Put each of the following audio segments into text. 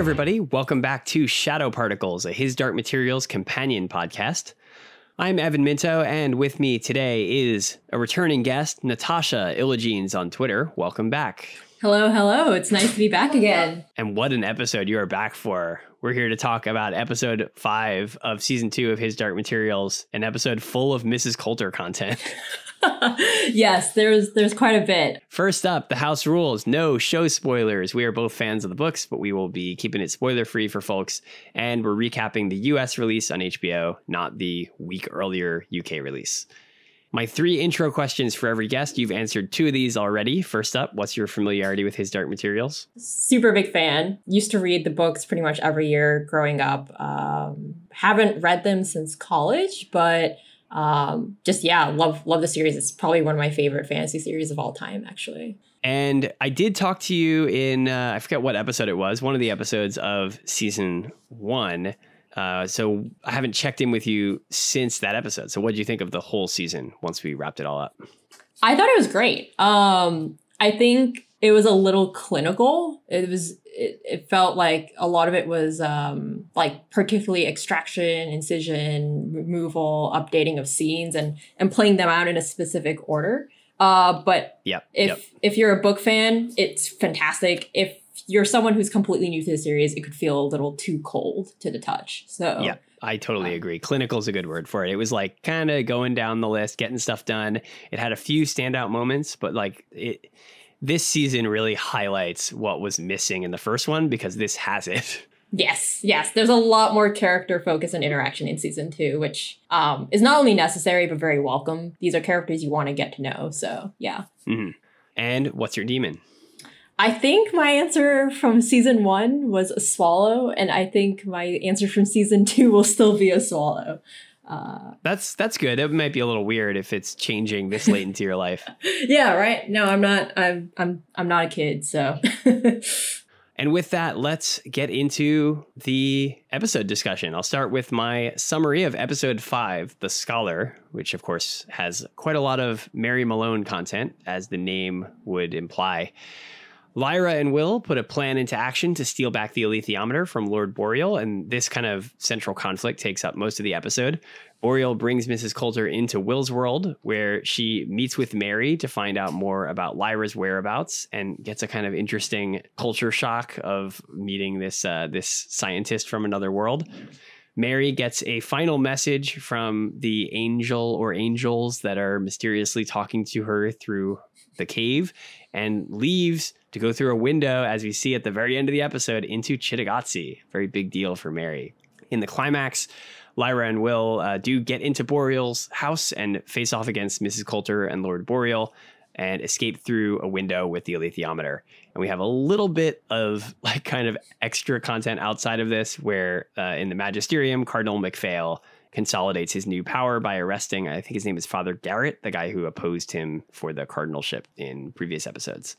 Everybody, welcome back to Shadow Particles, a His Dark Materials companion podcast. I'm Evan Minto, and with me today is a returning guest, Natasha Illogenes on Twitter. Welcome back. Hello, hello. It's nice to be back again. And what an episode you are back for. We're here to talk about episode five of season two of His Dark Materials, an episode full of Mrs. Coulter content. yes, there's there's quite a bit. First up, the house rules. No show spoilers. We are both fans of the books, but we will be keeping it spoiler free for folks. And we're recapping the US release on HBO, not the week earlier UK release. My three intro questions for every guest. You've answered two of these already. First up, what's your familiarity with his dark materials? Super big fan. Used to read the books pretty much every year growing up. Um, haven't read them since college, but um, just yeah, love love the series. It's probably one of my favorite fantasy series of all time, actually. And I did talk to you in uh, I forget what episode it was, one of the episodes of season one uh, so I haven't checked in with you since that episode. So what did you think of the whole season once we wrapped it all up? I thought it was great. Um, I think it was a little clinical. It was it, it felt like a lot of it was um, like particularly extraction, incision, removal, updating of scenes, and and playing them out in a specific order. Uh, but yep, if yep. if you're a book fan, it's fantastic. If you're someone who's completely new to the series, it could feel a little too cold to the touch. So yeah, I totally agree. Clinical is a good word for it. It was like kind of going down the list, getting stuff done. It had a few standout moments, but like it, this season really highlights what was missing in the first one because this has it. Yes, yes. There's a lot more character focus and interaction in season two, which um, is not only necessary but very welcome. These are characters you want to get to know. So yeah. Mm-hmm. And what's your daemon? I think my answer from season one was a swallow, and I think my answer from season two will still be a swallow. Uh, that's that's good. It might be a little weird if it's changing this late into your life. Yeah, right. No, I'm not. I'm I'm I'm not a kid, so. and with that, let's get into the episode discussion. I'll start with my summary of episode five, The Scholar, which of course has quite a lot of Mary Malone content, as the name would imply. Lyra and Will put a plan into action to steal back the alethiometer from Lord Boreal, and this kind of central conflict takes up most of the episode. Boreal brings Mrs. Coulter into Will's world, where she meets with Mary to find out more about Lyra's whereabouts, and gets a kind of interesting culture shock of meeting this uh, this scientist from another world. Mary gets a final message from the angel or angels that are mysteriously talking to her through the cave and leaves to go through a window, as we see at the very end of the episode, into Cittàgazze. Very big deal for Mary. In the climax, Lyra and Will uh, do get into Boreal's house and face off against Mrs. Coulter and Lord Boreal and escape through a window with the alethiometer. And we have a little bit of like kind of extra content outside of this, where uh, in the Magisterium, Cardinal MacPhail consolidates his new power by arresting, I think his name is Father Garrett, the guy who opposed him for the cardinalship in previous episodes.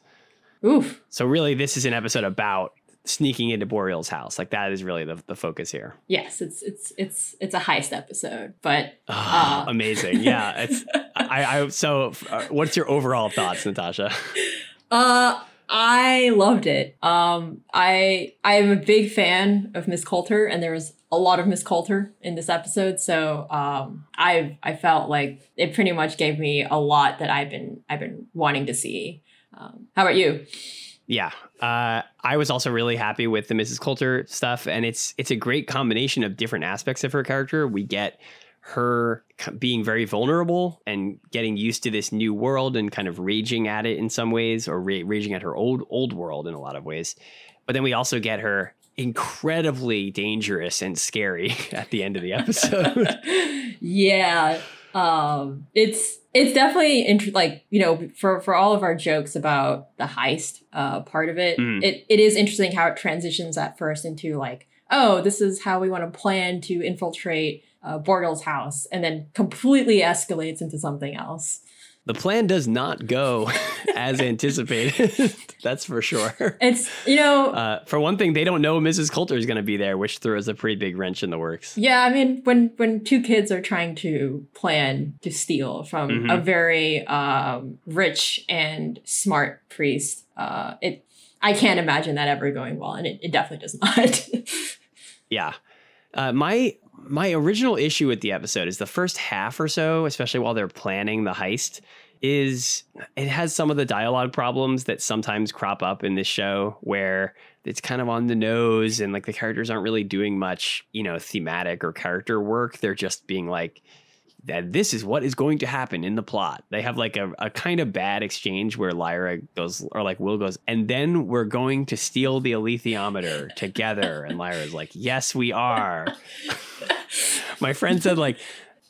Oof. So really, this is an episode about sneaking into Boreal's house. Like that is really the, the focus here. Yes, it's it's it's it's a heist episode, but oh, uh, amazing. Yeah, it's I, I so uh, what's your overall thoughts, Natasha? Uh I loved it. Um I I am a big fan of Miss Coulter and there was a lot of Miss Coulter in this episode, so um I I felt like it pretty much gave me a lot that I've been I've been wanting to see. Um, how about you? Yeah, uh, I was also really happy with the Mrs. Coulter stuff, and it's it's a great combination of different aspects of her character. We get her being very vulnerable and getting used to this new world and kind of raging at it in some ways, or ra- raging at her old old world in a lot of ways. But then we also get her incredibly dangerous and scary at the end of the episode. yeah, um, it's it's definitely int- like you know for for all of our jokes about the heist uh, part of it, mm. it it is interesting how it transitions at first into like oh this is how we want to plan to infiltrate uh, Boreal's house, and then completely escalates into something else the plan does not go as anticipated. That's for sure. It's you know, uh, for one thing, they don't know Mrs. Coulter is going to be there, which throws a pretty big wrench in the works. Yeah, I mean, when when two kids are trying to plan to steal from mm-hmm. a very um, rich and smart priest, uh, it I can't imagine that ever going well, and it, it definitely does not. yeah, uh, my my original issue with the episode is the first half or so, especially while they're planning the heist, is it has some of the dialogue problems that sometimes crop up in this show where it's kind of on the nose and like the characters aren't really doing much, you know, thematic or character work. They're just being like, that this is what is going to happen in the plot. They have like a, a kind of bad exchange where Lyra goes, or like Will goes, and then we're going to steal the alethiometer together. And Lyra's like, yes, we are. My friend said, like,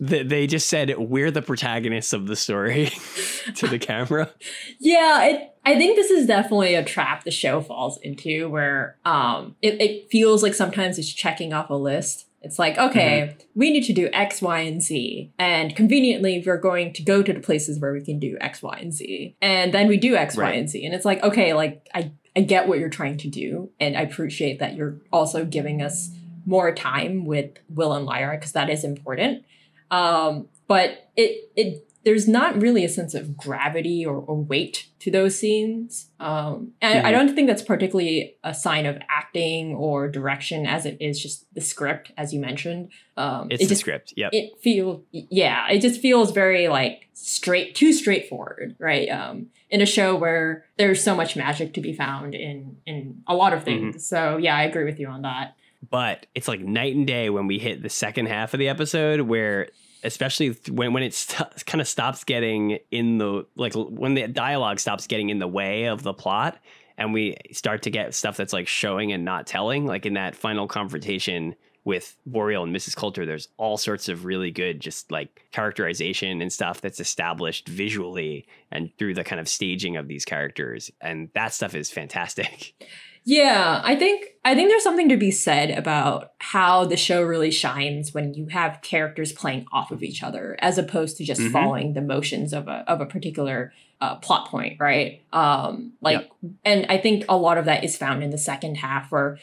they just said we're the protagonists of the story to the camera. Yeah, it, I think this is definitely a trap the show falls into where um, it, it feels like sometimes it's checking off a list. It's like, okay, mm-hmm. we need to do X, Y, and Z. And conveniently, we're going to go to the places where we can do X, Y, and Z. And then we do X, right. Y, and Z. And it's like, okay, like I, I get what you're trying to do. And I appreciate that you're also giving us more time with Will and Lyra because that is important. Um, but it it there's not really a sense of gravity or, or weight to those scenes. Um, and mm-hmm. I don't think that's particularly a sign of acting or direction as it is just the script, as you mentioned. Um, it's it the script. Yeah. It feels, yeah, it just feels very like straight, too straightforward, right? Um, in a show where there's so much magic to be found in, in a lot of things. Mm-hmm. So yeah, I agree with you on that but it's like night and day when we hit the second half of the episode where especially when when it st- kind of stops getting in the like when the dialogue stops getting in the way of the plot and we start to get stuff that's like showing and not telling like in that final confrontation with Boreal and Mrs. Coulter, there's all sorts of really good just like characterization and stuff that's established visually and through the kind of staging of these characters. And that stuff is fantastic. Yeah, I think I think there's something to be said about how the show really shines when you have characters playing off of each other as opposed to just mm-hmm. following the motions of a of a particular uh, plot point, right? Um, like, yep. and I think a lot of that is found in the second half, where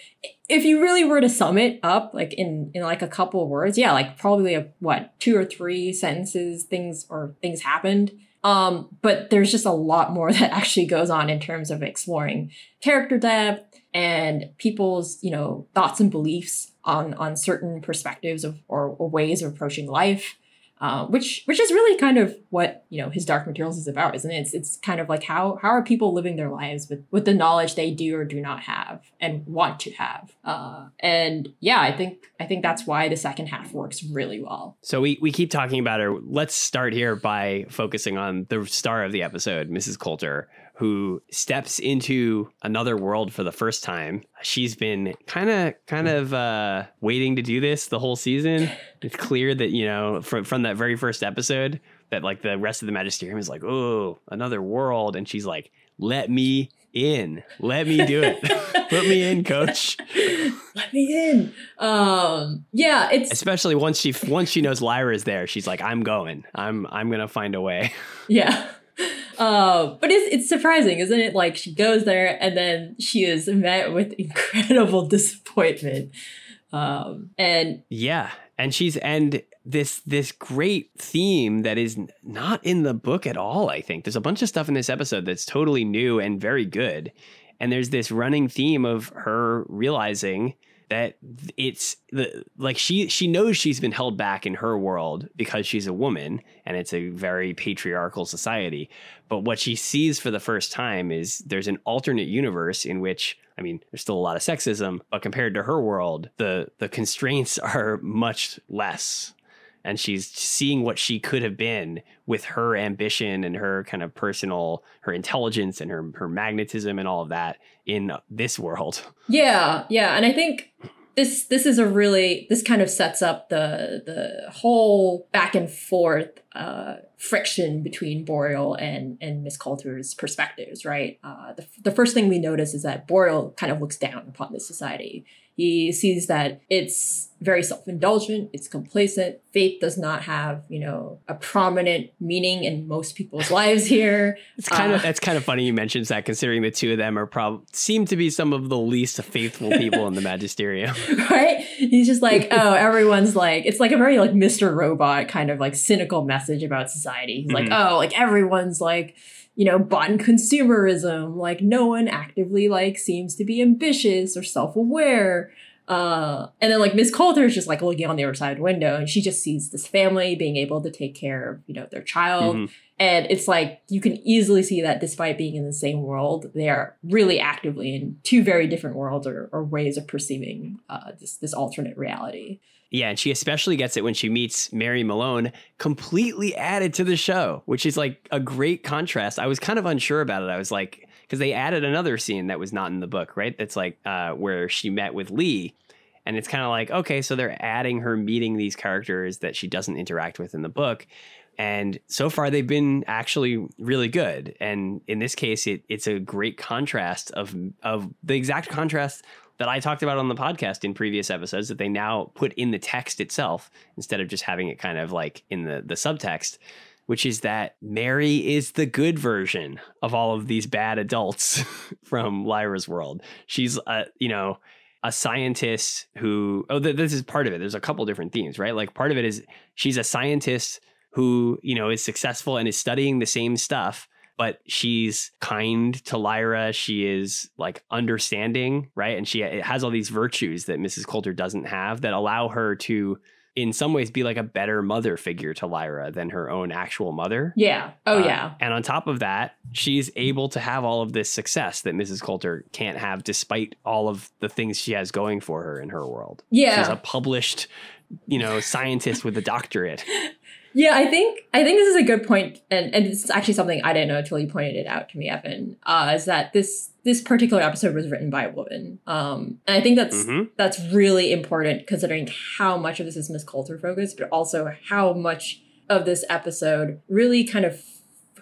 if you really were to sum it up, like in in like a couple of words, yeah, like probably a, what two or three sentences, things or things happened um, but there's just a lot more that actually goes on in terms of exploring character depth and people's, you know, thoughts and beliefs on on certain perspectives of or, or ways of approaching life. Uh, which which is really kind of what you know his dark materials is about isn't it? It's, it's kind of like how how are people living their lives with with the knowledge they do or do not have and want to have? Uh, and yeah i think i think that's why the second half works really well. So we we keep talking about her. Let's start here by focusing on the star of the episode mrs coulter who steps into another world for the first time. She's been kind of kind of uh, waiting to do this the whole season. It's clear that you know from from that very first episode that like the rest of the magisterium is like, oh, another world, and she's like, let me in, let me do it, put me in, coach. Let me in. Um, yeah, it's especially once she once she knows Lyra is there, she's like, I'm going. I'm I'm gonna find a way. Yeah. Uh, but it's it's surprising, isn't it? Like she goes there and then she is met with incredible disappointment. Um, and yeah, and she's and this this great theme that is not in the book at all. I think there's a bunch of stuff in this episode that's totally new and very good. And there's this running theme of her realizing that it's the like she she knows she's been held back in her world because she's a woman and it's a very patriarchal society. But what she sees for the first time is there's an alternate universe in which I mean there's still a lot of sexism but compared to her world the the constraints are much less and she's seeing what she could have been with her ambition and her kind of personal her intelligence and her her magnetism and all of that in this world. Yeah, yeah, and I think this this is a really this kind of sets up the the whole back and forth uh, friction between Boreal and and Miss Coulter's perspectives, right? Uh, the the first thing we notice is that Boreal kind of looks down upon this society. He sees that it's very self-indulgent, it's complacent. Faith does not have, you know, a prominent meaning in most people's lives here. It's kind uh, of that's kind of funny you mentioned that considering the two of them are prob seem to be some of the least faithful people in the magisterium. Right? He's just like, oh, everyone's like it's like a very like Mr. Robot kind of like cynical message about society. He's mm-hmm. like, oh, like everyone's like you know, button consumerism. Like no one actively like seems to be ambitious or self-aware. Uh, and then like Miss Coulter is just like looking on the other side window and she just sees this family being able to take care of, you know, their child. Mm-hmm. And it's like you can easily see that despite being in the same world, they are really actively in two very different worlds or, or ways of perceiving uh, this this alternate reality. Yeah, and she especially gets it when she meets Mary Malone, completely added to the show, which is like a great contrast. I was kind of unsure about it. I was like, because they added another scene that was not in the book, right? That's like uh, where she met with Lee. And it's kind of like, okay, so they're adding her meeting these characters that she doesn't interact with in the book. And so far, they've been actually really good. And in this case, it, it's a great contrast of of the exact contrast that I talked about on the podcast in previous episodes that they now put in the text itself instead of just having it kind of like in the the subtext, which is that Mary is the good version of all of these bad adults from Lyra's world. She's a you know a scientist who oh th- this is part of it. There's a couple different themes, right? Like part of it is she's a scientist who you know is successful and is studying the same stuff but she's kind to Lyra. She is like understanding, right? And she has all these virtues that Mrs. Coulter doesn't have that allow her to, in some ways, be like a better mother figure to Lyra than her own actual mother. Yeah. Oh, uh, yeah. And on top of that, she's able to have all of this success that Mrs. Coulter can't have despite all of the things she has going for her in her world. Yeah. She's a published, you know, scientist with a doctorate. Yeah, I think I think this is a good point, and and it's actually something I didn't know until you pointed it out to me, Evan. Uh, is that this this particular episode was written by a woman, um, and I think that's mm-hmm. that's really important considering how much of this is Miss Coulter focused, but also how much of this episode really kind of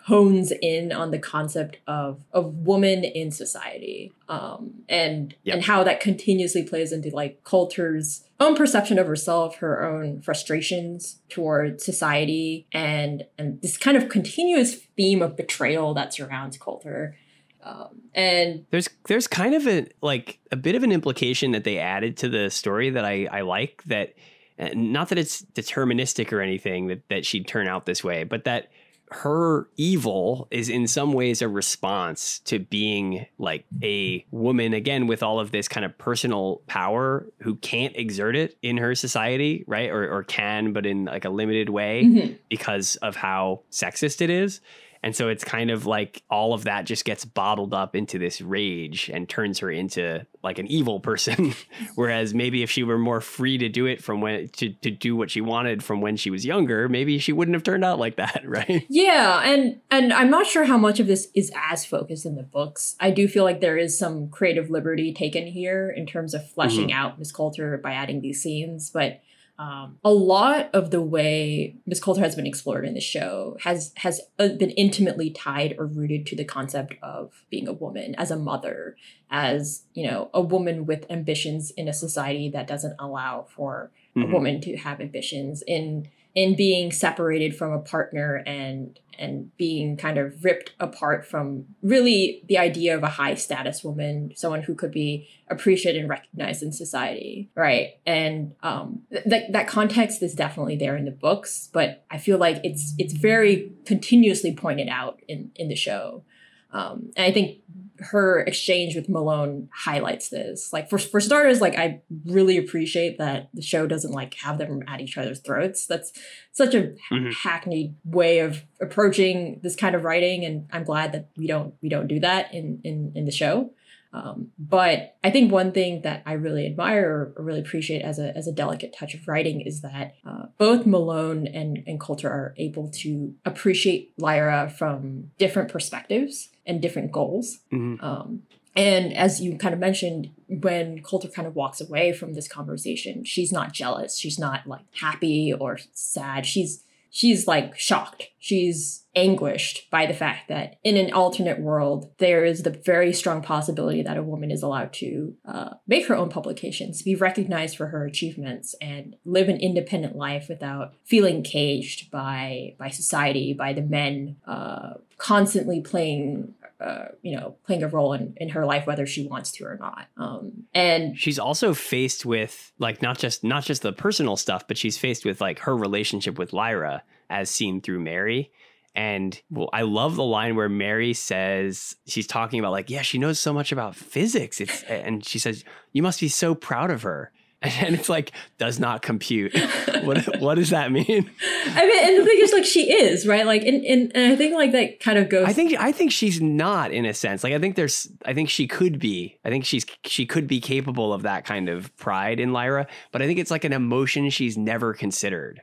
hones in on the concept of a woman in society um, and yep. and how that continuously plays into like Coulter's own perception of herself, her own frustrations toward society, and and this kind of continuous theme of betrayal that surrounds Coulter. Um, and there's there's kind of a like a bit of an implication that they added to the story that I I like that not that it's deterministic or anything that that she'd turn out this way, but that her evil is in some ways a response to being like a woman again with all of this kind of personal power who can't exert it in her society right or, or can but in like a limited way mm-hmm. because of how sexist it is and so it's kind of like all of that just gets bottled up into this rage and turns her into like an evil person. Whereas maybe if she were more free to do it from when to, to do what she wanted from when she was younger, maybe she wouldn't have turned out like that, right? Yeah, and and I'm not sure how much of this is as focused in the books. I do feel like there is some creative liberty taken here in terms of fleshing mm-hmm. out Miss Coulter by adding these scenes, but um, a lot of the way Miss Coulter has been explored in the show has has uh, been intimately tied or rooted to the concept of being a woman as a mother, as you know, a woman with ambitions in a society that doesn't allow for mm-hmm. a woman to have ambitions in in being separated from a partner and and being kind of ripped apart from really the idea of a high status woman, someone who could be appreciated and recognized in society, right? And um, that that context is definitely there in the books, but I feel like it's it's very continuously pointed out in in the show. Um, and I think her exchange with Malone highlights this. Like for for starters, like I really appreciate that the show doesn't like have them at each other's throats. That's such a mm-hmm. hackneyed way of approaching this kind of writing, and I'm glad that we don't we don't do that in in in the show. Um, but I think one thing that I really admire or really appreciate as a, as a delicate touch of writing is that uh, both Malone and, and Coulter are able to appreciate Lyra from different perspectives and different goals. Mm-hmm. Um, and as you kind of mentioned, when Coulter kind of walks away from this conversation, she's not jealous. She's not like happy or sad. She's she's like shocked. She's anguished by the fact that in an alternate world, there is the very strong possibility that a woman is allowed to uh, make her own publications, be recognized for her achievements, and live an independent life without feeling caged by by society, by the men uh, constantly playing uh, you know, playing a role in, in her life, whether she wants to or not. Um, and she's also faced with like not just not just the personal stuff, but she's faced with like her relationship with Lyra as seen through Mary. And well, I love the line where Mary says she's talking about like, yeah, she knows so much about physics. It's and she says, "You must be so proud of her." And it's like does not compute. what what does that mean? I mean, and the thing is, like, she is right. Like, and, and and I think like that kind of goes. I think I think she's not in a sense. Like, I think there's. I think she could be. I think she's she could be capable of that kind of pride in Lyra. But I think it's like an emotion she's never considered.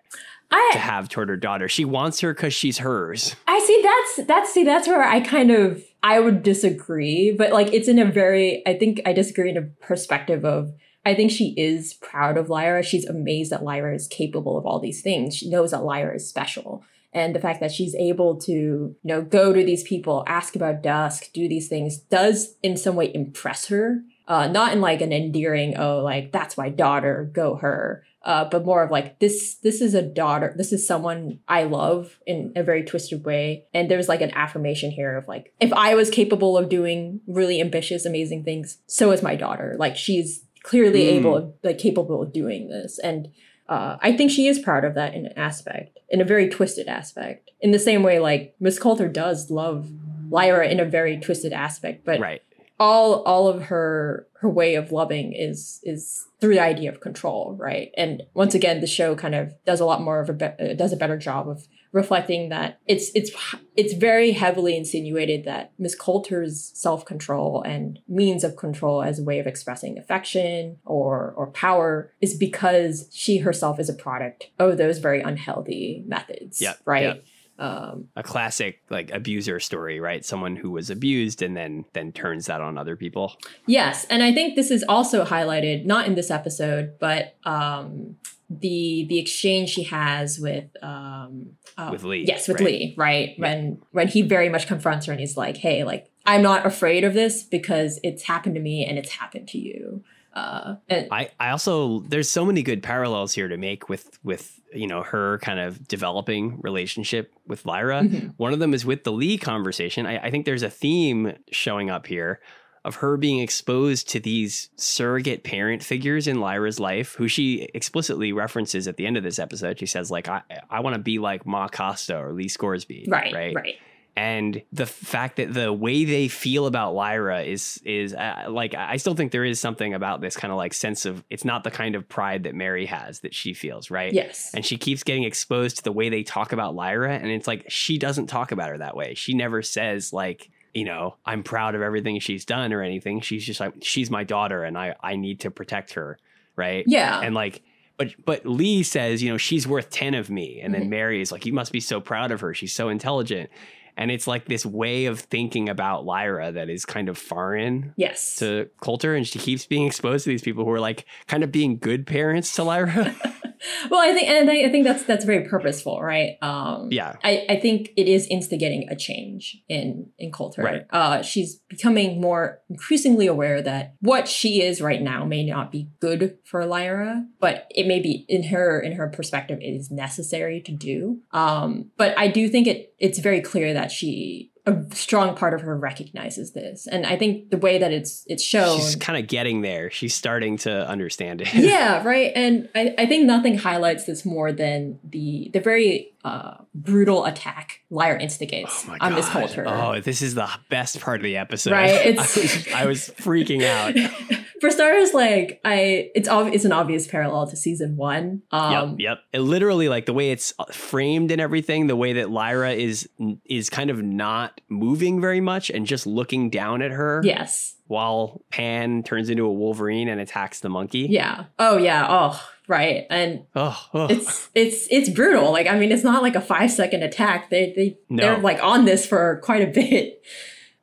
I, to have toward her daughter. She wants her because she's hers. I see that's that's see that's where I kind of I would disagree, but like it's in a very I think I disagree in a perspective of I think she is proud of Lyra. She's amazed that Lyra is capable of all these things. She knows that Lyra is special. And the fact that she's able to, you know, go to these people, ask about Dust, do these things does in some way impress her. Uh, not in like an endearing, oh, like that's my daughter, go her uh, but more of like this this is a daughter this is someone i love in a very twisted way and there's like an affirmation here of like if i was capable of doing really ambitious amazing things so is my daughter like she's clearly mm. able like capable of doing this and uh, I think she is proud of that in an aspect, in a very twisted aspect. In the same way, like Miss Coulter does love Lyra in a very twisted aspect, but right all all of her her way of loving is is through the idea of control right and once again the show kind of does a lot more of a be- does a better job of reflecting that it's it's it's very heavily insinuated that miss coulter's self-control and means of control as a way of expressing affection or or power is because she herself is a product of those very unhealthy methods yep, right yep um, a classic like abuser story, right? Someone who was abused and then then turns that on other people. Yes, and I think this is also highlighted not in this episode, but um, the the exchange she has with um, uh, with Lee. Yes, with right? Lee, right? Yeah. When when he very much confronts her and he's like, "Hey, like I'm not afraid of this because it's happened to me and it's happened to you." Uh, and I, I also there's so many good parallels here to make with with you know her kind of developing relationship with Lyra. Mm-hmm. One of them is with the Lee conversation. I, I think there's a theme showing up here of her being exposed to these surrogate parent figures in Lyra's life, who she explicitly references at the end of this episode. She says, like, I, I want to be like Ma Costa or Lee Scoresby. Right. Right. Right and the fact that the way they feel about Lyra is is uh, like I still think there is something about this kind of like sense of it's not the kind of pride that Mary has that she feels, right? Yes. And she keeps getting exposed to the way they talk about Lyra and it's like she doesn't talk about her that way. She never says like you know, I'm proud of everything she's done or anything. She's just like she's my daughter and I I need to protect her, right? Yeah. And like but but Lee says, you know, she's worth 10 of me. And then mm-hmm. Mary is like, you must be so proud of her. She's so intelligent and it's like this way of thinking about Lyra that is kind of foreign yes to Coulter and she keeps being exposed to these people who are like kind of being good parents to Lyra well, I think, and I think that's that's very purposeful, right? Um, yeah. I, I think it is instigating a change in in Coulter. Right. Uh, she's becoming more increasingly aware that what she is right now may not be good for Lyra, but it may be in her in her perspective it is necessary to do. Um, but I do think it it's very clear that she a strong part of her recognizes this. And i think the way that it's it's shown she's kind of getting there. She's starting to understand it. Yeah right? And I, I think nothing highlights this more than the the very uh, brutal attack Lyra instigates oh on Miss Coulter. Oh, this is the best part of the episode. Right? It's, I, was, I was freaking out. For starters, like I, it's ob- it's an obvious parallel to season one. Um, yep, yep. It literally, like the way it's uh, framed and everything, the way that Lyra is is kind of not moving very much and just looking down at her. Yes. While Pan turns into a Wolverine and attacks the monkey. Yeah. Oh yeah. Oh right and oh, oh, it's it's it's brutal like i mean it's not like a five second attack they they no. they're like on this for quite a bit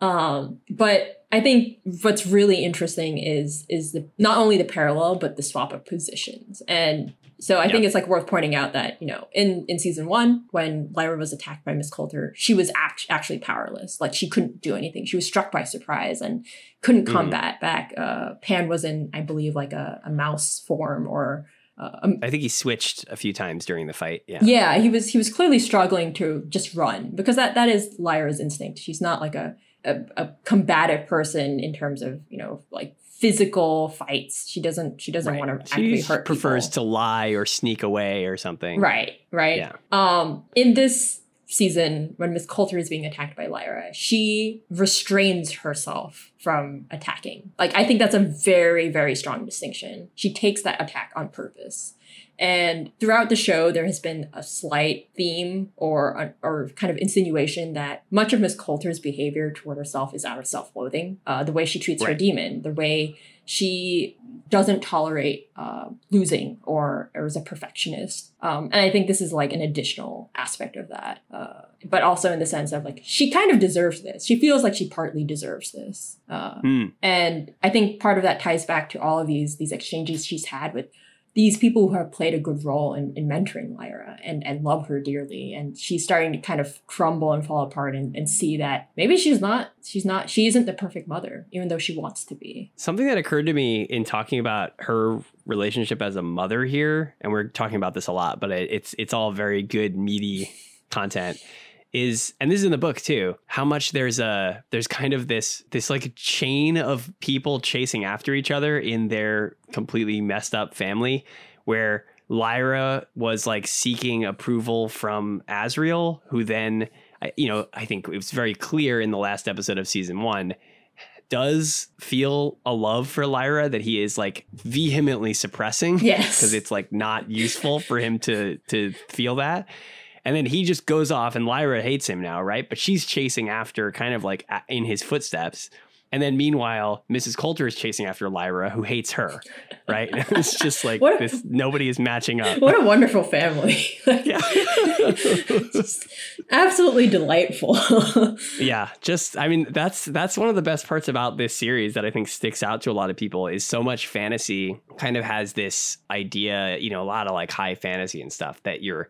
um but i think what's really interesting is is the not only the parallel but the swap of positions and so I yep. think it's like worth pointing out that you know in in season one when Lyra was attacked by Miss Coulter, she was act- actually powerless. Like she couldn't do anything. She was struck by surprise and couldn't mm. combat back. Uh, Pan was in, I believe, like a, a mouse form or um, I think he switched a few times during the fight. Yeah. Yeah, he was he was clearly struggling to just run because that that is Lyra's instinct. She's not like a, a, a combative person in terms of you know like physical fights. She doesn't she doesn't right. want to actually hurt. She prefers people. to lie or sneak away or something. Right. Right. Yeah. Um. In this season when Miss Coulter is being attacked by Lyra, she restrains herself from attacking. Like I think that's a very very strong distinction. She takes that attack on purpose. And throughout the show, there has been a slight theme or or kind of insinuation that much of Miss Coulter's behavior toward herself is out of self-loathing. Uh, the way she treats right. her daemon, the way she doesn't tolerate uh, losing or, or is a perfectionist. Um, and I think this is like an additional aspect of that. Uh, but also in the sense of like, she kind of deserves this. She feels like she partly deserves this. Uh, mm. And I think part of that ties back to all of these, these exchanges she's had with these people who have played a good role in, in mentoring Lyra and, and love her dearly. And she's starting to kind of crumble and fall apart and, and see that maybe she's not, she's not, she isn't the perfect mother, even though she wants to be. Something that occurred to me in talking about her relationship as a mother here, and we're talking about this a lot, but it, it's, it's all very good, meaty content is and this is in the book too how much there's a there's kind of this this like chain of people chasing after each other in their completely messed up family where Lyra was like seeking approval from Asriel who then you know I think it was very clear in the last episode of season 1 does feel a love for Lyra that he is like vehemently suppressing yes. because it's like not useful for him to to feel that and then he just goes off, and Lyra hates him now, right? But she's chasing after, kind of like in his footsteps. And then meanwhile, Mrs. Coulter is chasing after Lyra, who hates her, right? it's just like a, this, nobody is matching up. What a wonderful family! yeah, absolutely delightful. yeah, just I mean that's that's one of the best parts about this series that I think sticks out to a lot of people is so much fantasy kind of has this idea, you know, a lot of like high fantasy and stuff that you're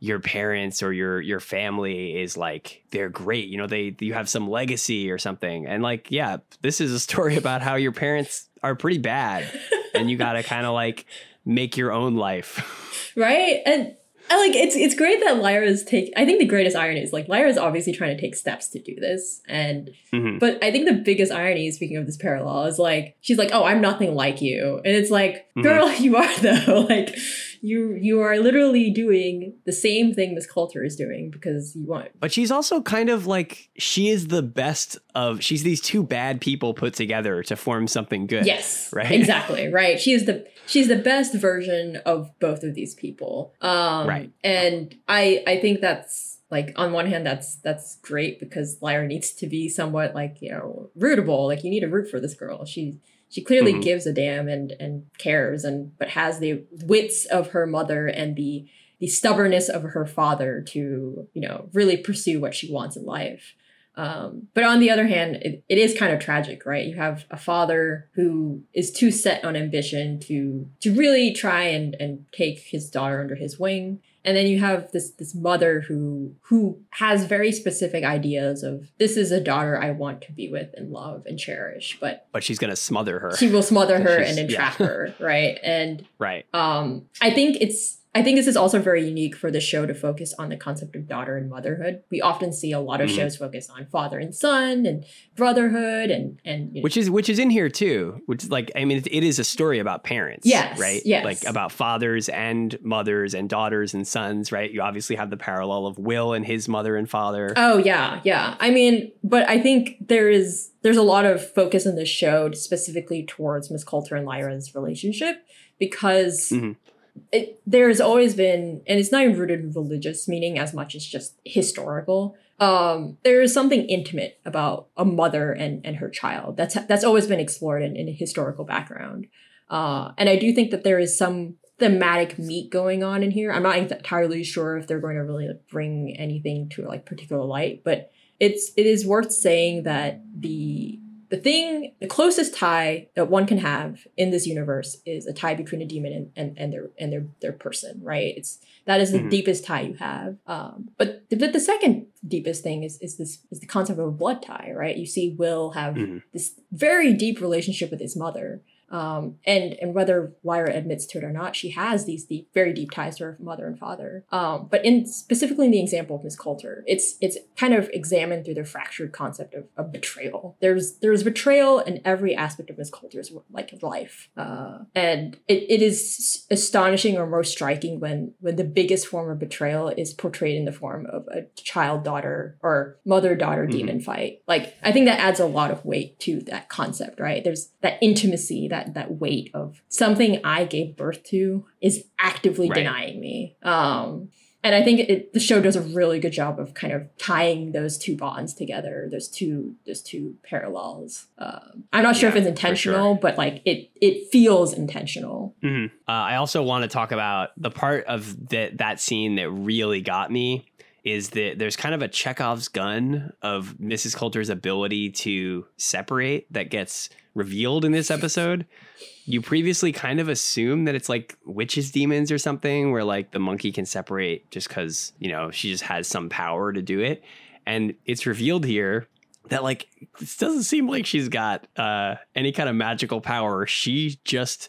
your parents or your your family is like they're great you know they you have some legacy or something and like yeah this is a story about how your parents are pretty bad and you got to kind of like make your own life right and I like it's it's great that Lyra's take. I think the greatest irony is like Lyra's obviously trying to take steps to do this, and mm-hmm. but I think the biggest irony, speaking of this parallel, is like she's like, "Oh, I'm nothing like you," and it's like, mm-hmm. "Girl, you are though." like you you are literally doing the same thing Miss Coulter is doing because you want. But she's also kind of like she is the best of. She's these two bad people put together to form something good. Yes, right. Exactly right. She is the she's the best version of both of these people. Um, right. And I I think that's like on one hand that's that's great because Lyra needs to be somewhat like you know rootable. Like you need to root for this girl. She she clearly mm-hmm. gives a damn and and cares and but has the wits of her mother and the the stubbornness of her father to you know really pursue what she wants in life um, but on the other hand, it, it is kind of tragic, right? You have a father who is too set on ambition to to really try and and take his daughter under his wing, and then you have this this mother who who has very specific ideas of this is a daughter I want to be with and love and cherish, but but she's gonna smother her. She will smother her and entrap yeah. her, right? And right. Um, I think it's I think this is also very unique for the show to focus on the concept of daughter and motherhood. We often see a lot of mm-hmm. shows focus on father and son and brotherhood and and you know. which is which is in here too. Which is like I mean, it, it is a story about parents, yes, right? Yes, like about fathers and mothers and daughters and sons, right? You obviously have the parallel of Will and his mother and father. Oh yeah, yeah. I mean, but I think there is there's a lot of focus in this show specifically towards Miss Coulter and Lyra's relationship because. Mm-hmm it, there's always been, and it's not even rooted in religious meaning as much as just historical. Um, there is something intimate about a mother and, and her child. That's that's always been explored in, in a historical background. Uh, and I do think that there is some thematic meat going on in here. I'm not entirely sure if they're going to really bring anything to like particular light, but it's it is worth saying that the the thing, the closest tie that one can have in this universe is a tie between a daemon and, and, and their and their their person, right? It's that is the mm-hmm. deepest tie you have. Um, but the, the second deepest thing is is this is the concept of a blood tie, right? You see Will have mm-hmm. this very deep relationship with his mother, Um, and and whether Lyra admits to it or not, she has these deep, very deep ties to her mother and father. Um, but in specifically in the example of Miss Coulter, it's it's kind of examined through the fractured concept of, of betrayal. There's there's betrayal in every aspect of Miss Coulter's like life, uh, and it, it is astonishing or most striking when when the biggest form of betrayal is portrayed in the form of a child daughter or mother daughter mm-hmm. daemon fight. Like I think that adds a lot of weight to that concept, right? There's that intimacy, that that weight of something I gave birth to is actively right. denying me. Um, and I think it, the show does a really good job of kind of tying those two bonds together, those two those two parallels. Um, I'm not sure yeah, if it's intentional, sure. but like it it feels intentional. Mm-hmm. Uh, I also want to talk about the part of that that scene that really got me is that there's kind of a Chekhov's gun of Mrs. Coulter's ability to separate that gets revealed in this episode. You previously kind of assume that it's like witches, daemons, or something, where like the monkey can separate just because, you know, she just has some power to do it. And it's revealed here that like this doesn't seem like she's got uh, any kind of magical power. She just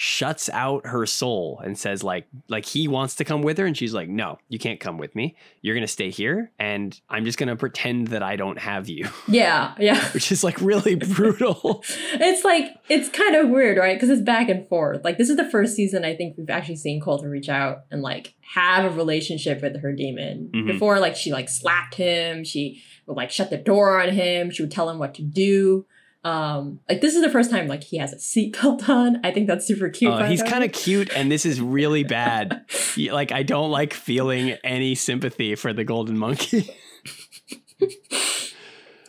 shuts out her soul and says like like he wants to come with her. And she's like no you can't come with me. You're gonna stay here and i'm just gonna pretend that i don't have you. Yeah yeah. Which is like really brutal. It's like it's kind of weird right? Because it's back and forth. Like this is the first season i think we've actually seen Coulter reach out and like have a relationship with her daemon. Mm-hmm. before like she like slapped him. She would like shut the door on him. She would tell him what to do um, like this is the first time like he has a seatbelt on. I think that's super cute. Uh, he's kind of cute, and this is really bad. like I don't like feeling any sympathy for the golden monkey.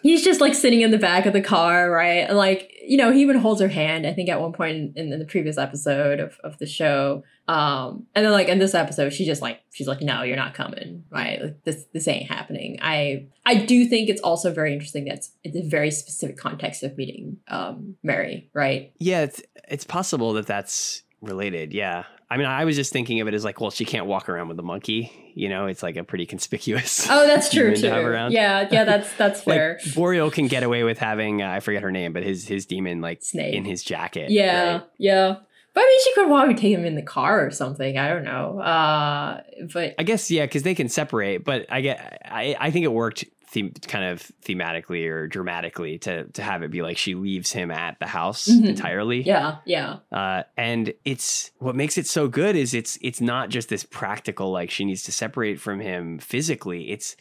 he's just like sitting in the back of the car, right? And like you know, he even holds her hand. I think at one point in, in the previous episode of of the show. Um, and then like in this episode, she just like she's like, no, you're not coming, right? Like this this ain't happening. I I do think it's also very interesting that it's, a very specific context of meeting um Mary, right? Yeah, it's it's possible that that's related. Yeah. I mean, I was just thinking of it as like, well, she can't walk around with a monkey. You know, it's like a pretty conspicuous. Oh, that's true too. To yeah, yeah, that's that's fair. like, Boreal can get away with having uh, I forget her name, but his his daemon like Snake. in his jacket. Yeah, right? yeah. But I mean, she could probably take him in the car or something. I don't know. Uh, but I guess yeah, because they can separate. But I get, I, I think it worked theme, kind of thematically or dramatically to to have it be like she leaves him at the house mm-hmm. entirely. Yeah, yeah. Uh, and it's what makes it so good is it's it's not just this practical like she needs to separate from him physically. It's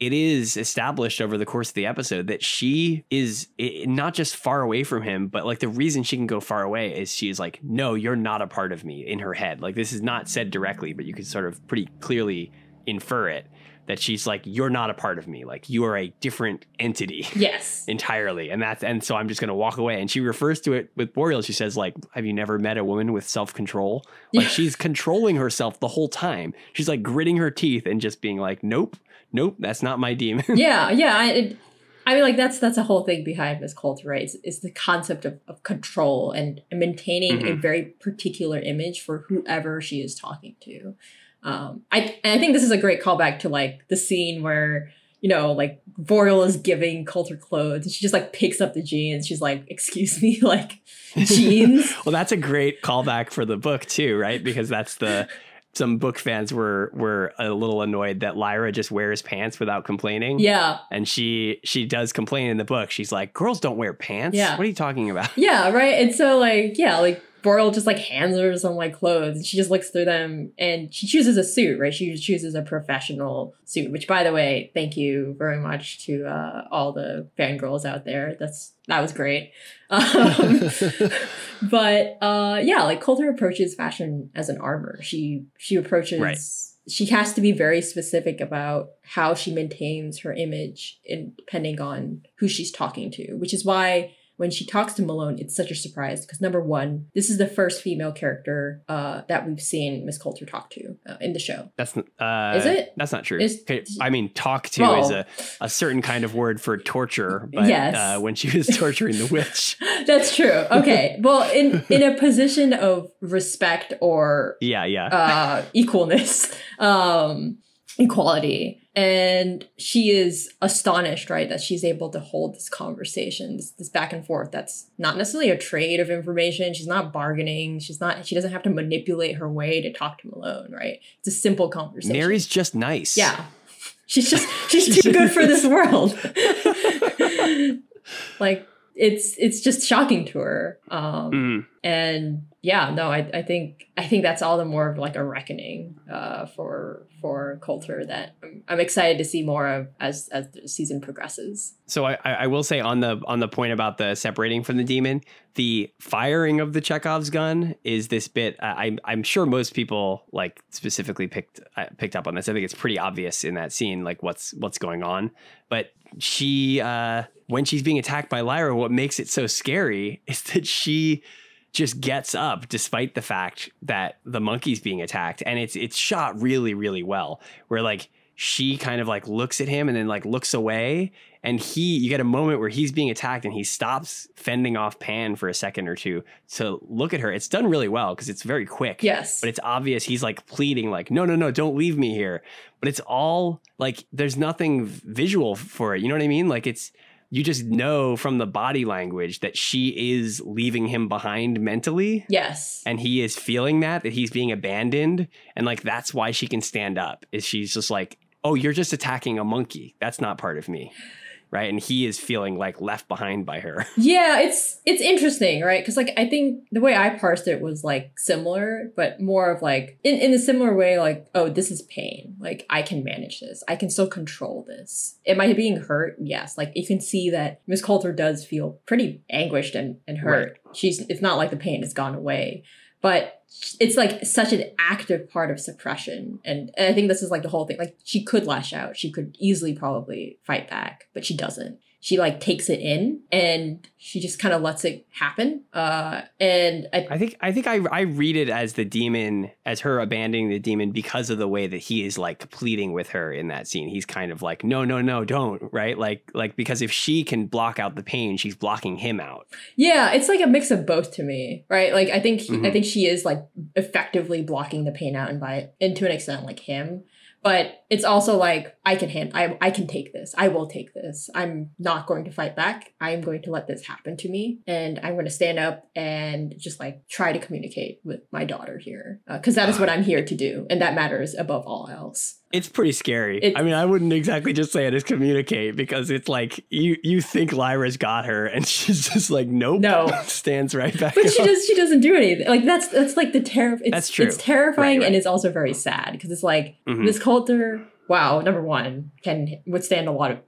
it is established over the course of the episode that she is not just far away from him, but like the reason she can go far away is she is like, no, you're not a part of me in her head. Like this is not said directly, but you can sort of pretty clearly infer it that she's like you're not a part of me. Like you are a different entity. Yes. Entirely. And that's and so i'm just going to walk away. And she refers to it with boreal. She says like have you never met a woman with self-control? Like she's controlling herself the whole time. She's like gritting her teeth and just being like nope. Nope. That's not my daemon. Yeah yeah I, it, I mean, like that's that's a whole thing behind Miss Coulter, right? Is, is the concept of, of control and, and maintaining mm-hmm. a very particular image for whoever she is talking to. Um, I I think this is a great callback to like the scene where you know like Boreal is giving Coulter clothes, and she just like picks up the jeans. She's like, "Excuse me, like jeans." well, that's a great callback for the book too, right? Because that's the some book fans were were a little annoyed that Lyra just wears pants without complaining. Yeah. And she she does complain in the book. She's like, "Girls don't wear pants." Yeah. What are you talking about? Yeah, right? And so like, yeah, like Boreal just like hands her some like clothes and she just looks through them and she chooses a suit, right? She chooses a professional suit, which by the way, thank you very much to uh, all the fangirls out there. That's that was great. Um, but uh, yeah, like Coulter approaches fashion as an armor. She she approaches right. she has to be very specific about how she maintains her image in depending on who she's talking to, which is why when she talks to Malone, it's such a surprise because number one, this is the first female character uh, that we've seen Miss Coulter talk to uh, in the show. That's uh, is it? That's not true. okay, I mean, talk to well, is a, a certain kind of word for torture. But yes. Uh, when she was torturing the witch, that's true. Okay, well, in in a position of respect or yeah, yeah, uh, equalness. Um, equality. And she is astonished, right, that she's able to hold this conversation, this, this back and forth. That's not necessarily a trade of information. She's not bargaining. She's not, she doesn't have to manipulate her way to talk to Malone, right? It's a simple conversation. Mary's just nice. Yeah. She's just, she's too good for this world. like, it's it's just shocking to her. Um, mm. And yeah, no, I, I think I think that's all the more of like a reckoning uh, for for Coulter that I'm, I'm, excited to see more of as as the season progresses. So I, I will say on the on the point about the separating from the daemon, the firing of the Chekhov's gun is this bit. I, I'm sure most people like specifically picked uh, picked up on this. I think it's pretty obvious in that scene, like what's what's going on. But she uh, when she's being attacked by Lyra, what makes it so scary is that she just gets up despite the fact that the monkey's being attacked. And it's it's shot really really well where like she kind of like looks at him and then like looks away and he you get a moment where he's being attacked and he stops fending off Pan for a second or two to look at her it's done really well because it's very quick yes but it's obvious he's like pleading like no no no don't leave me here but it's all like there's nothing visual for it you know what i mean like it's you just know from the body language that she is leaving him behind mentally. Yes. And he is feeling that, that he's being abandoned. And like, that's why she can stand up, is she's just like, oh, you're just attacking a monkey. That's not part of me right? And he is feeling like left behind by her. Yeah it's it's interesting right? Because like i think the way i parsed it was like similar but more of like in, in a similar way like oh this is pain. Like i can manage this. I can still control this. Am i being hurt? Yes. Like you can see that miss coulter does feel pretty anguished and, and hurt. Right. she's it's not like the pain has gone away but it's like such an active part of suppression. And, and, i think this is like the whole thing. Like she could lash out. She could easily probably fight back but she doesn't she like takes it in and she just kind of lets it happen. Uh, and I, I, think I think I I read it as the daemon as her abandoning the daemon because of the way that he is like pleading with her in that scene. He's kind of like, no, no, no, don't, right? Like like because if she can block out the pain, she's blocking him out. Yeah, it's like a mix of both to me, right? Like I think he, mm-hmm. I think she is like effectively blocking the pain out, and by and to an extent like him but it's also like i can hand I, I can take this. I will take this. I'm not going to fight back. I'm going to let this happen to me. And i'm going to stand up and just like try to communicate with my daughter here because uh, that is what i'm here to do. And that matters above all else it's pretty scary. It, I mean, I wouldn't exactly just say it as communicate because it's like you you think Lyra's got her and she's just like nope. No, stands right back. But up. she does. She doesn't do anything. Like that's that's like the terror. That's true. It's terrifying right, right. and it's also very sad because it's like mm-hmm. Miss Coulter. Wow, number one can withstand a lot of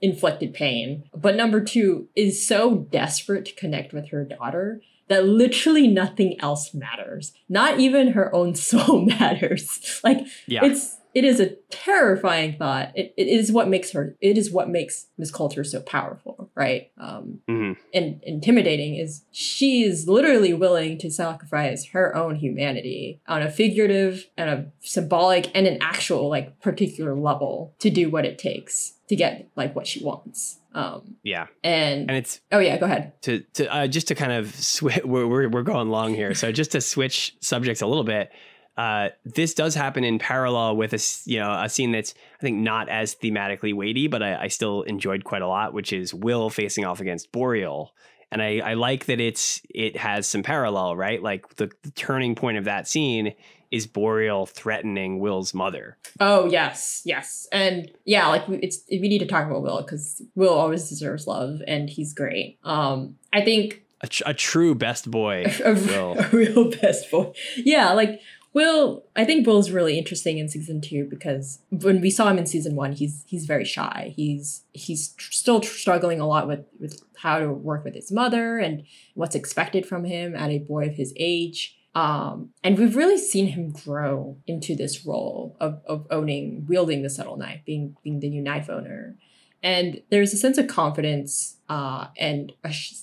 inflicted pain, but number two is so desperate to connect with her daughter that literally nothing else matters. Not even her own soul matters. Like yeah. it's it is a terrifying thought. It, it is what makes her. It is what makes Miss Coulter so powerful, right? Um, mm-hmm. And intimidating is she is literally willing to sacrifice her own humanity on a figurative and a symbolic and an actual like particular level to do what it takes to get like what she wants. Um, yeah, and and it's oh yeah, go ahead. To to uh, just to kind of switch, we're, we're we're going long here, so just to switch subjects a little bit. Uh, this does happen in parallel with a you know a scene that's I think not as thematically weighty, but I, I still enjoyed quite a lot, which is Will facing off against Boreal, and I, I like that it's it has some parallel, right? Like the, the turning point of that scene is Boreal threatening Will's mother. Oh yes, yes, and yeah, like it's we need to talk about Will because Will always deserves love, and he's great. Um, I think a, tr- a true best boy, a, a, a real best boy. Yeah, like Will, I think Will's really interesting in season two because when we saw him in season one, he's he's very shy. He's he's tr- still tr- struggling a lot with with how to work with his mother and what's expected from him at a boy of his age. Um, and we've really seen him grow into this role of, of owning, wielding the subtle knife, being being the new knife owner. And there's a sense of confidence uh, and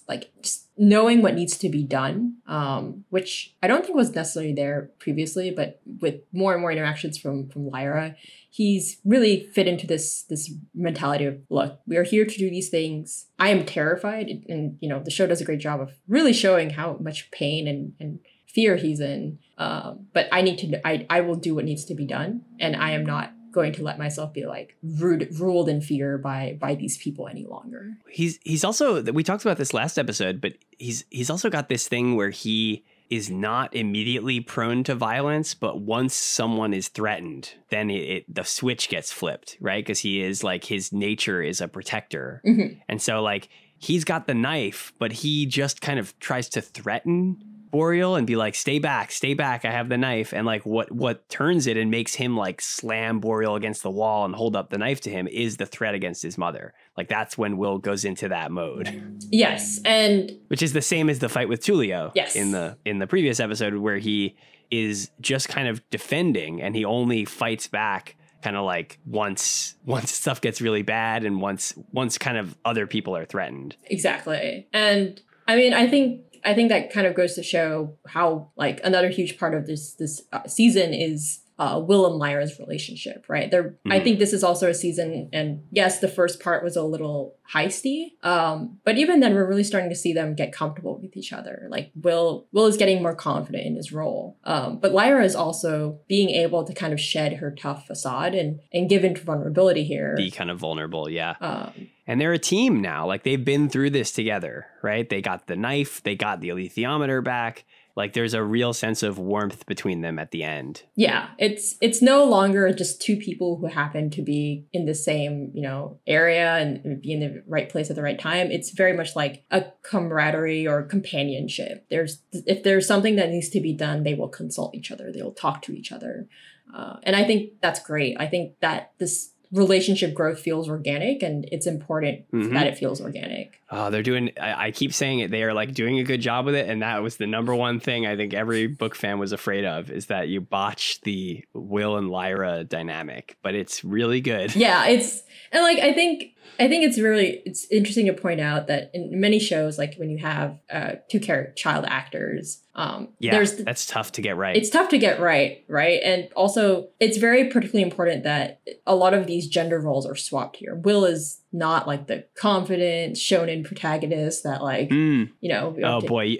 like just knowing what needs to be done, um, which I don't think was necessarily there previously, but with more and more interactions from from Lyra, he's really fit into this this mentality of look, we are here to do these things. I am terrified, and you know the show does a great job of really showing how much pain and and fear he's in. Um, but I need to I I will do what needs to be done, and I am not going to let myself be like ruled, ruled in fear by by these people any longer. He's he's also we talked about this last episode, but he's he's also got this thing where he is not immediately prone to violence, but once someone is threatened, then it, it the switch gets flipped, right? Because he is like his nature is a protector, mm-hmm. and so like he's got the knife, but he just kind of tries to threaten Boreal and be like, "Stay back, stay back! I have the knife." And like, what what turns it and makes him like slam Boreal against the wall and hold up the knife to him is the threat against his mother. Like that's when Will goes into that mode. Yes, and which is the same as the fight with Tullio. Yes. in the in the previous episode where he is just kind of defending and he only fights back kind of like once once stuff gets really bad and once once kind of other people are threatened. Exactly. And I mean, I think I think that kind of goes to show how like another huge part of this this uh, season is uh, Will and Lyra's relationship, right? There, mm-hmm. I think this is also a season, and yes, the first part was a little heisty, um, but even then, we're really starting to see them get comfortable with each other. Like Will, Will is getting more confident in his role, um, but Lyra is also being able to kind of shed her tough facade and and give into vulnerability here, be kind of vulnerable, yeah. Um, and they're a team now. Like they've been through this together, right? They got the knife, they got the alethiometer back. Like there's a real sense of warmth between them at the end. Yeah it's it's no longer just two people who happen to be in the same you know area and be in the right place at the right time. It's very much like a camaraderie or companionship. There's if there's something that needs to be done they will consult each other. They'll talk to each other. Uh, and i think that's great. I think that this relationship growth feels organic and it's important mm-hmm. that it feels organic. Oh, they're doing, I, I, keep saying it, they are like doing a good job with it. And that was the number one thing I think every book fan was afraid of is that you botch the Will and Lyra dynamic, but it's really good. Yeah, it's, and like, I think I think it's really it's interesting to point out that in many shows, like when you have uh, two character child actors, um, yeah, there's that's tough to get right. It's tough to get right, right? And also, it's very particularly important that a lot of these gender roles are swapped here. Will is not like the confident shonen protagonist that like mm. you know. Oh to- boy,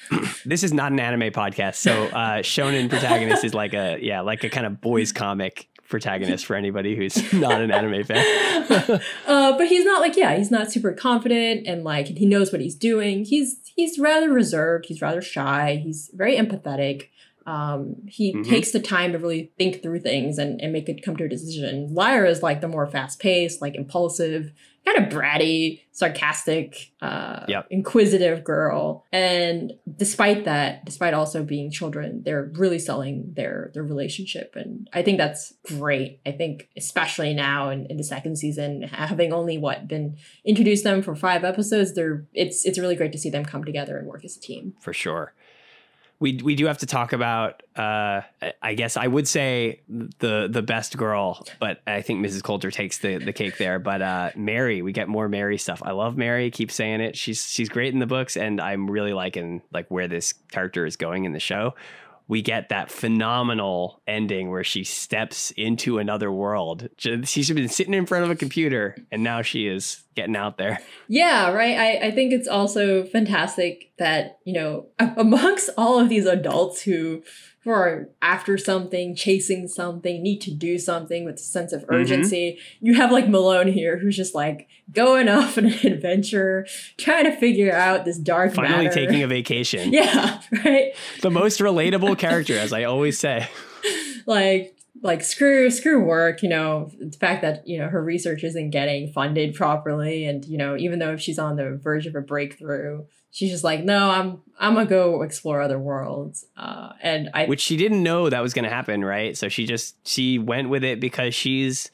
this is not an anime podcast, so uh, shonen protagonist is like a yeah, like a kind of boys comic protagonist for anybody who's not an anime fan. uh, but he's not like yeah, he's not super confident and like he knows what he's doing. He's he's rather reserved. He's rather shy. He's very empathetic. Um, he mm-hmm. takes the time to really think through things and, and make it come to a decision. Lyra is like the more fast paced, like impulsive, kind of bratty, sarcastic, uh, yep. inquisitive girl. And despite that, despite also being children, they're really selling their their relationship, and I think that's great. I think especially now in, in the second season, having only what been introduced them for five episodes, they're it's it's really great to see them come together and work as a team. For sure we we do have to talk about uh, I guess I would say the the best girl, but I think Mrs. Coulter takes the the cake there. But uh, Mary, we get more Mary stuff. I love Mary. Keep saying it. She's she's great in the books, and I'm really liking like where this character is going in the show we get that phenomenal ending where she steps into another world. She's been sitting in front of a computer and now she is getting out there. Yeah, right. I, I think it's also fantastic that, you know, amongst all of these adults who are after something, chasing something, need to do something with a sense of mm-hmm. urgency. Mm-hmm. You have like Malone here who's just like going off on an adventure, trying to figure out this dark Finally matter. taking a vacation. yeah, right. The most relatable character, as I always say. like like screw screw work you know the fact that you know her research isn't getting funded properly and you know even though if she's on the verge of a breakthrough she's just like, no, I'm I'm gonna go explore other worlds. Uh, and I, which she didn't know that was gonna happen, right? So she just she went with it because she's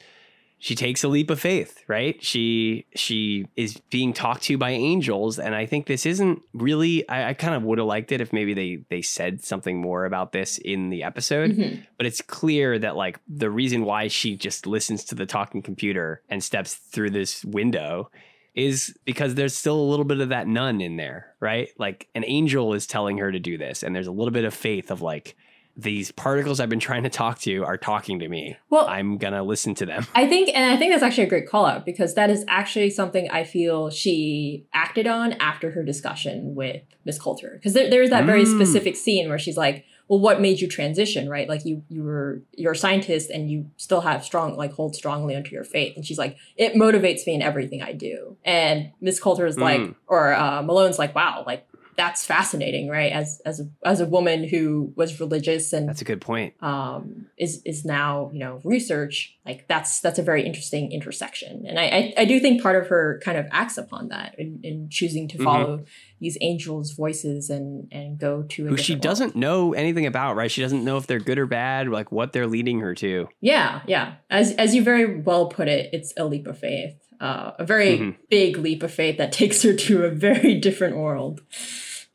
she takes a leap of faith, right? She she is being talked to by angels, and I think this isn't really. I, I kind of would have liked it if maybe they they said something more about this in the episode. Mm-hmm. But it's clear that like the reason why she just listens to the talking computer and steps through this window is because there's still a little bit of that nun in there, right? Like an angel is telling her to do this, and there's a little bit of faith of like, these particles I've been trying to talk to are talking to me. Well, I'm gonna listen to them. I think, and I think that's actually a great call out because that is actually something I feel she acted on after her discussion with Miss Coulter. Because there, there's that very mm. specific scene where she's like, well, what made you transition, right? Like you you were you're a scientist and you still have strong like hold strongly onto your faith. And she's like, it motivates me in everything I do. And Miss Coulter is like, mm. or uh, Malone's like, wow, like that's fascinating, right? As as a, as a woman who was religious and that's a good point. Um, is is now you know research like that's that's a very interesting intersection, and I I, I do think part of her kind of acts upon that in, in choosing to mm-hmm. follow mm-hmm. these angels' voices and and go to a who she doesn't know anything about, right? She doesn't know if they're good or bad, like what they're leading her to. Yeah, yeah. As as you very well put it, it's a leap of faith. Uh, a very mm-hmm. big leap of faith that takes her to a very different world.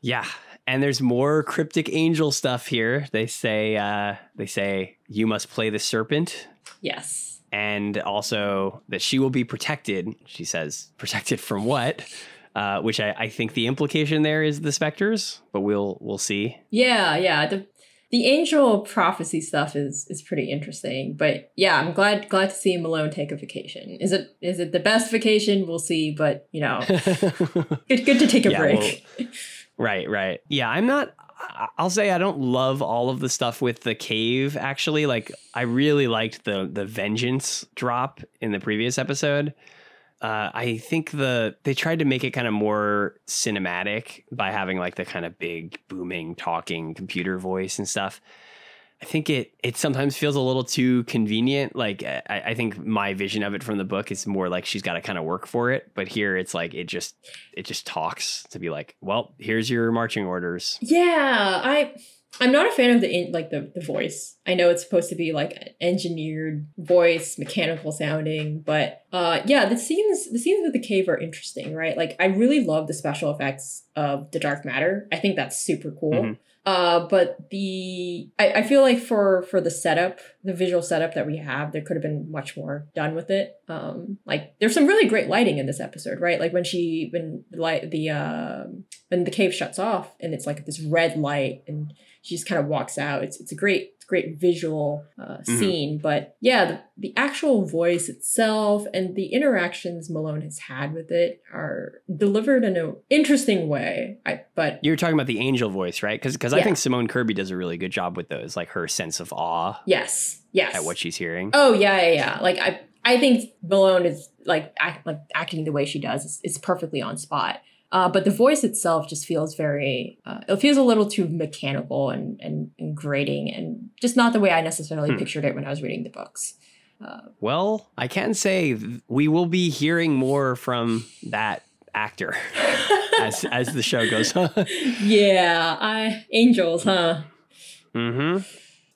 Yeah. And there's more cryptic angel stuff here. They say uh, they say you must play the serpent. Yes. And also that she will be protected. She says protected from what? Uh, which I, I think the implication there is the specters, but we'll we'll see. Yeah, yeah. The the angel prophecy stuff is is pretty interesting. But yeah, I'm glad glad to see Malone take a vacation. Is it is it the best vacation? We'll see. But you know, good good to take a yeah, break. Well, Right, right. Yeah, I'm not I'll say I don't love all of the stuff with the cave actually. Like I really liked the the vengeance drop in the previous episode. Uh, I think the they tried to make it kind of more cinematic by having like the kind of big booming talking computer voice and stuff. I think it it sometimes feels a little too convenient. Like I, I, think my vision of it from the book is more like she's got to kind of work for it, but here it's like it just it just talks to be like, well, here's your marching orders. Yeah, I I'm not a fan of the in, like the the voice. I know it's supposed to be like an engineered voice, mechanical sounding, but uh yeah, the scenes the scenes with the cave are interesting, right? Like I really love the special effects of the dark matter. I think that's super cool. Mm-hmm. Uh, but the I, I feel like for for the setup, the visual setup that we have, there could have been much more done with it. Um, like there's some really great lighting in this episode, right? Like when she when light the uh, when the cave shuts off and it's like this red light and she just kind of walks out. It's it's a great great visual uh, mm-hmm. scene. But yeah, the, the actual voice itself and the interactions Malone has had with it are delivered in an interesting way. I, but you're talking about the angel voice, right? Because because yeah. I think Simone Kirby does a really good job with those, like her sense of awe. Yes. Yes. At what she's hearing. Oh yeah, yeah, yeah. Like I I think Malone is like act, like acting the way she does is, is perfectly on spot. Uh, but the voice itself just feels very, uh, it feels a little too mechanical and, and, and grating and just not the way I necessarily hmm. pictured it when I was reading the books. Uh, well, I can say we will be hearing more from that actor as as the show goes on. yeah, I angels, huh? Mm-hmm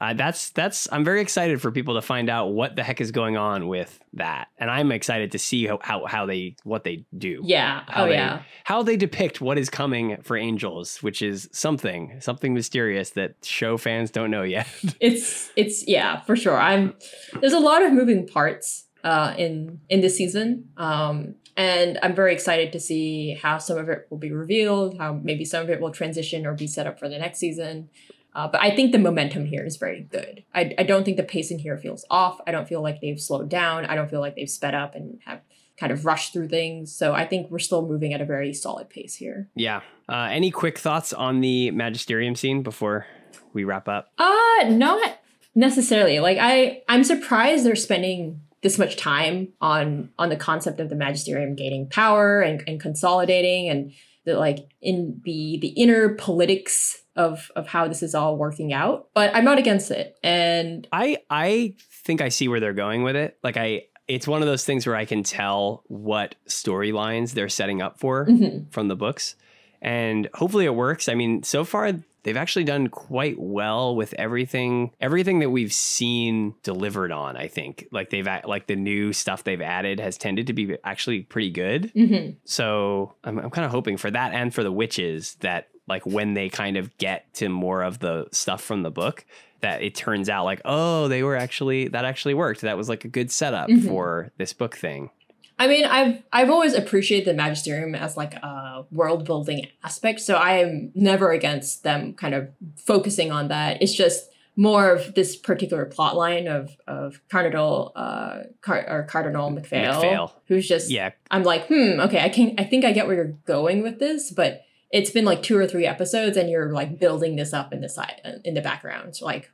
uh, that's that's I'm very excited for people to find out what the heck is going on with that, and I'm excited to see how how, how they what they do. Yeah. How oh they, yeah. How they depict what is coming for Angels, which is something something mysterious that show fans don't know yet. it's it's yeah for sure. I'm there's a lot of moving parts uh, in in this season. Um, and I'm very excited to see how some of it will be revealed, how maybe some of it will transition or be set up for the next season. Uh, but I think the momentum here is very good. I, I don't think the pacing here feels off. I don't feel like they've slowed down. I don't feel like they've sped up and have kind of rushed through things. So I think we're still moving at a very solid pace here. Yeah. Uh, any quick thoughts on the magisterium scene before we wrap up? Uh, not necessarily. Like I, I'm surprised they're spending this much time on on the concept of the magisterium gaining power and, and consolidating and the like in the the inner politics of of how this is all working out but i'm not against it. And i i think i see where they're going with it. Like i it's one of those things where i can tell what storylines they're setting up for mm-hmm. from the books. And hopefully it works. I mean so far they've actually done quite well with everything everything that we've seen delivered on i think like they've like the new stuff they've added has tended to be actually pretty good mm-hmm. so i'm, I'm kind of hoping for that and for the witches that like when they kind of get to more of the stuff from the book that it turns out like oh they were actually that actually worked that was like a good setup mm-hmm. for this book thing I mean, I've I've always appreciated the magisterium as like a world building aspect, so I am never against them kind of focusing on that. It's just more of this particular plot line of of Cardinal uh Car- or Cardinal MacPhail, MacPhail, who's just yeah. I'm like, hmm, okay, I can I think I get where you're going with this, but it's been like two or three episodes and you're like building this up in the side in the background. So like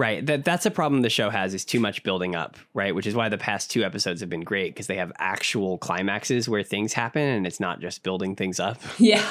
Right. That that's a problem the show has is too much building up, right? Which is why the past two episodes have been great because they have actual climaxes where things happen and it's not just building things up. Yeah.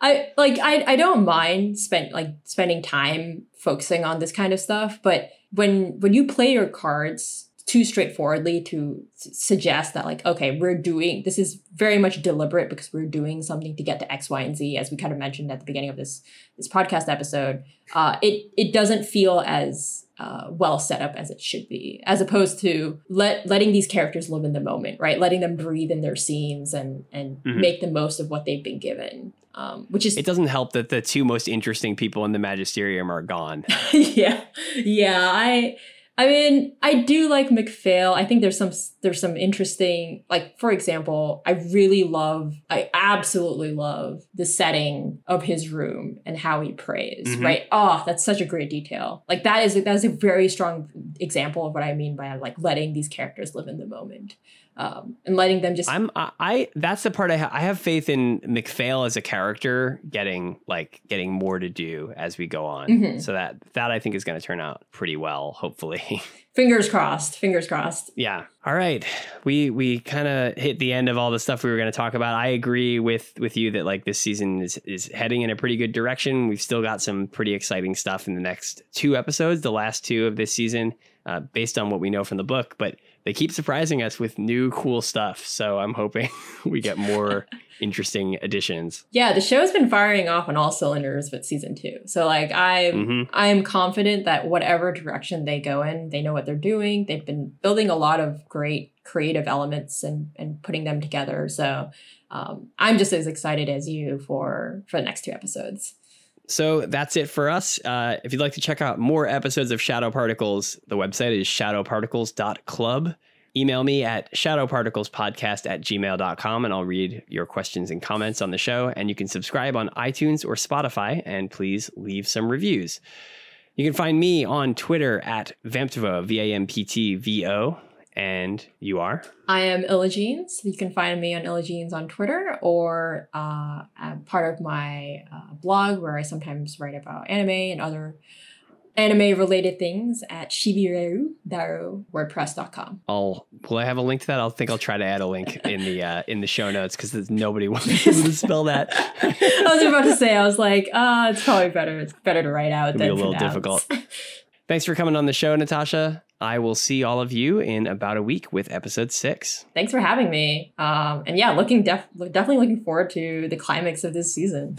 I like I I don't mind spend like spending time focusing on this kind of stuff, but when when you play your cards too straightforwardly to suggest that like okay we're doing this is very much deliberate because we're doing something to get to x y and z as we kind of mentioned at the beginning of this this podcast episode uh, it it doesn't feel as uh, well set up as it should be as opposed to let letting these characters live in the moment right? Letting them breathe in their scenes and and mm-hmm. make the most of what they've been given um, which is it doesn't help that the two most interesting people in the magisterium are gone. Yeah. Yeah i I mean, I do like MacPhail. I think there's some there's some interesting like for example, I really love I absolutely love the setting of his room and how he prays, mm-hmm. right? Oh, that's such a great detail. Like that is that is a very strong example of what I mean by like letting these characters live in the moment um, and letting them just. I'm I, that's the part I ha- I have faith in MacPhail as a character getting like getting more to do as we go on. Mm-hmm. So that that I think is going to turn out pretty well. Hopefully. fingers crossed. Fingers crossed. Yeah. All right. We we kind of hit the end of all the stuff we were going to talk about. I agree with with you that like this season is is heading in a pretty good direction. We've still got some pretty exciting stuff in the next two episodes, the last two of this season, uh, based on what we know from the book. But they keep surprising us with new cool stuff. So I'm hoping we get more interesting additions. Yeah, the show's been firing off on all cylinders with season two. So like I mm-hmm. I am confident that whatever direction they go in, they know what they're doing. They've been building a lot of great creative elements and and putting them together. So um, I'm just as excited as you for for the next two episodes. So that's it for us. Uh, if you'd like to check out more episodes of Shadow Particles, the website is shadowparticles.club. Email me at shadowparticlespodcast at gmail.com and I'll read your questions and comments on the show. And you can subscribe on iTunes or Spotify and please leave some reviews. You can find me on Twitter at Vamptvo, V A M P T V O. And you are? I am Illajeans. You can find me on Illajeans on Twitter or uh, part of my uh, blog where I sometimes write about anime and other anime related things at shibireru.wordpress.com. I'll will I have a link to that? I'll think I'll try to add a link in the uh, in the show notes because nobody wants to spell that. I was about to say I was like, ah, uh, it's probably better. It's better to write out It'll than be a little pronounce. difficult. Thanks for coming on the show, Natasha. I will see all of you in about a week with episode six. Thanks for having me. Um, and yeah, looking def- definitely looking forward to the climax of this season.